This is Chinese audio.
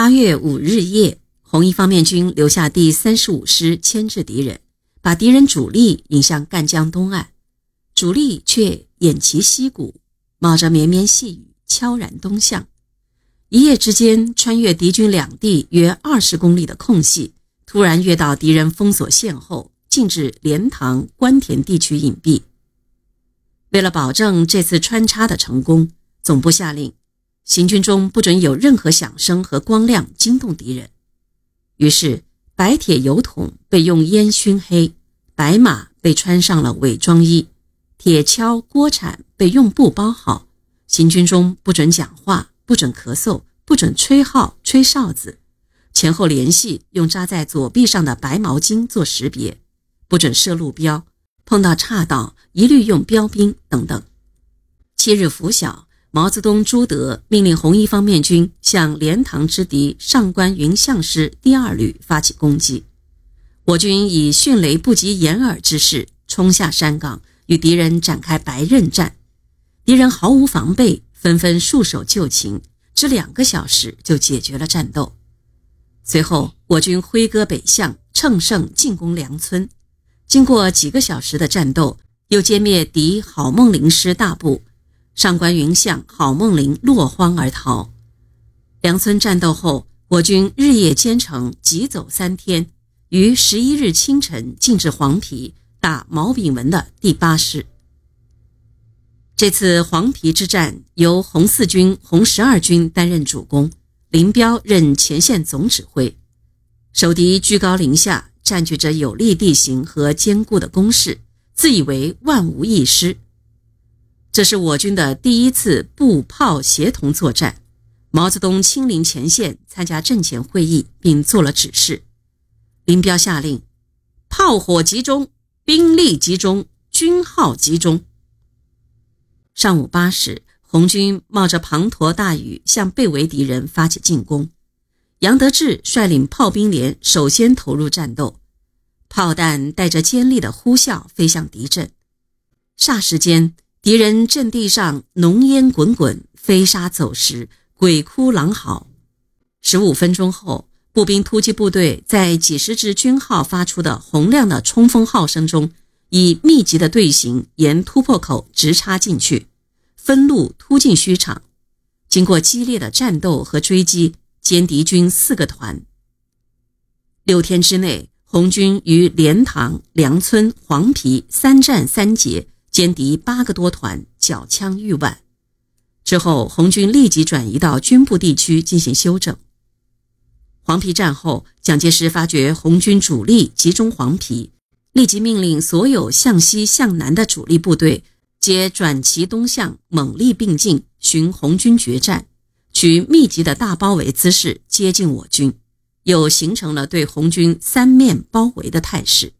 八月五日夜，红一方面军留下第三十五师牵制敌人，把敌人主力引向赣江东岸，主力却偃旗息鼓，冒着绵绵细雨，悄然东向。一夜之间，穿越敌军两地约二十公里的空隙，突然越到敌人封锁线后，进至莲塘、关田地区隐蔽。为了保证这次穿插的成功，总部下令。行军中不准有任何响声和光亮惊动敌人。于是，白铁油桶被用烟熏黑，白马被穿上了伪装衣，铁锹、锅铲被用布包好。行军中不准讲话，不准咳嗽，不准吹号、吹哨子。前后联系用扎在左臂上的白毛巾做识别，不准设路标，碰到岔道一律用标兵等等。七日拂晓。毛泽东、朱德命令红一方面军向莲塘之敌上官云相师第二旅发起攻击。我军以迅雷不及掩耳之势冲下山岗，与敌人展开白刃战。敌人毫无防备，纷纷束手就擒，只两个小时就解决了战斗。随后，我军挥戈北向，乘胜进攻梁村。经过几个小时的战斗，又歼灭敌郝梦龄师大部。上官云相、郝梦龄落荒而逃。梁村战斗后，我军日夜兼程，急走三天，于十一日清晨进至黄陂，打毛炳文的第八师。这次黄陂之战由红四军、红十二军担任主攻，林彪任前线总指挥。守敌居高临下，占据着有利地形和坚固的工事，自以为万无一失。这是我军的第一次步炮协同作战。毛泽东亲临前线参加阵前会议，并做了指示。林彪下令：炮火集中，兵力集中，军号集中。上午八时，红军冒着滂沱大雨向被围敌人发起进攻。杨得志率领炮兵连首先投入战斗，炮弹带着尖利的呼啸飞向敌阵，霎时间。敌人阵地上浓烟滚滚，飞沙走石，鬼哭狼嚎。十五分钟后，步兵突击部队在几十支军号发出的洪亮的冲锋号声中，以密集的队形沿突破口直插进去，分路突进虚场。经过激烈的战斗和追击，歼敌军四个团。六天之内，红军于莲塘、梁村、黄陂三战三捷。歼敌八个多团，缴枪逾万。之后，红军立即转移到军部地区进行休整。黄陂战后，蒋介石发觉红军主力集中黄陂，立即命令所有向西向南的主力部队皆转其东向，猛力并进，寻红军决战，取密集的大包围姿势接近我军，又形成了对红军三面包围的态势。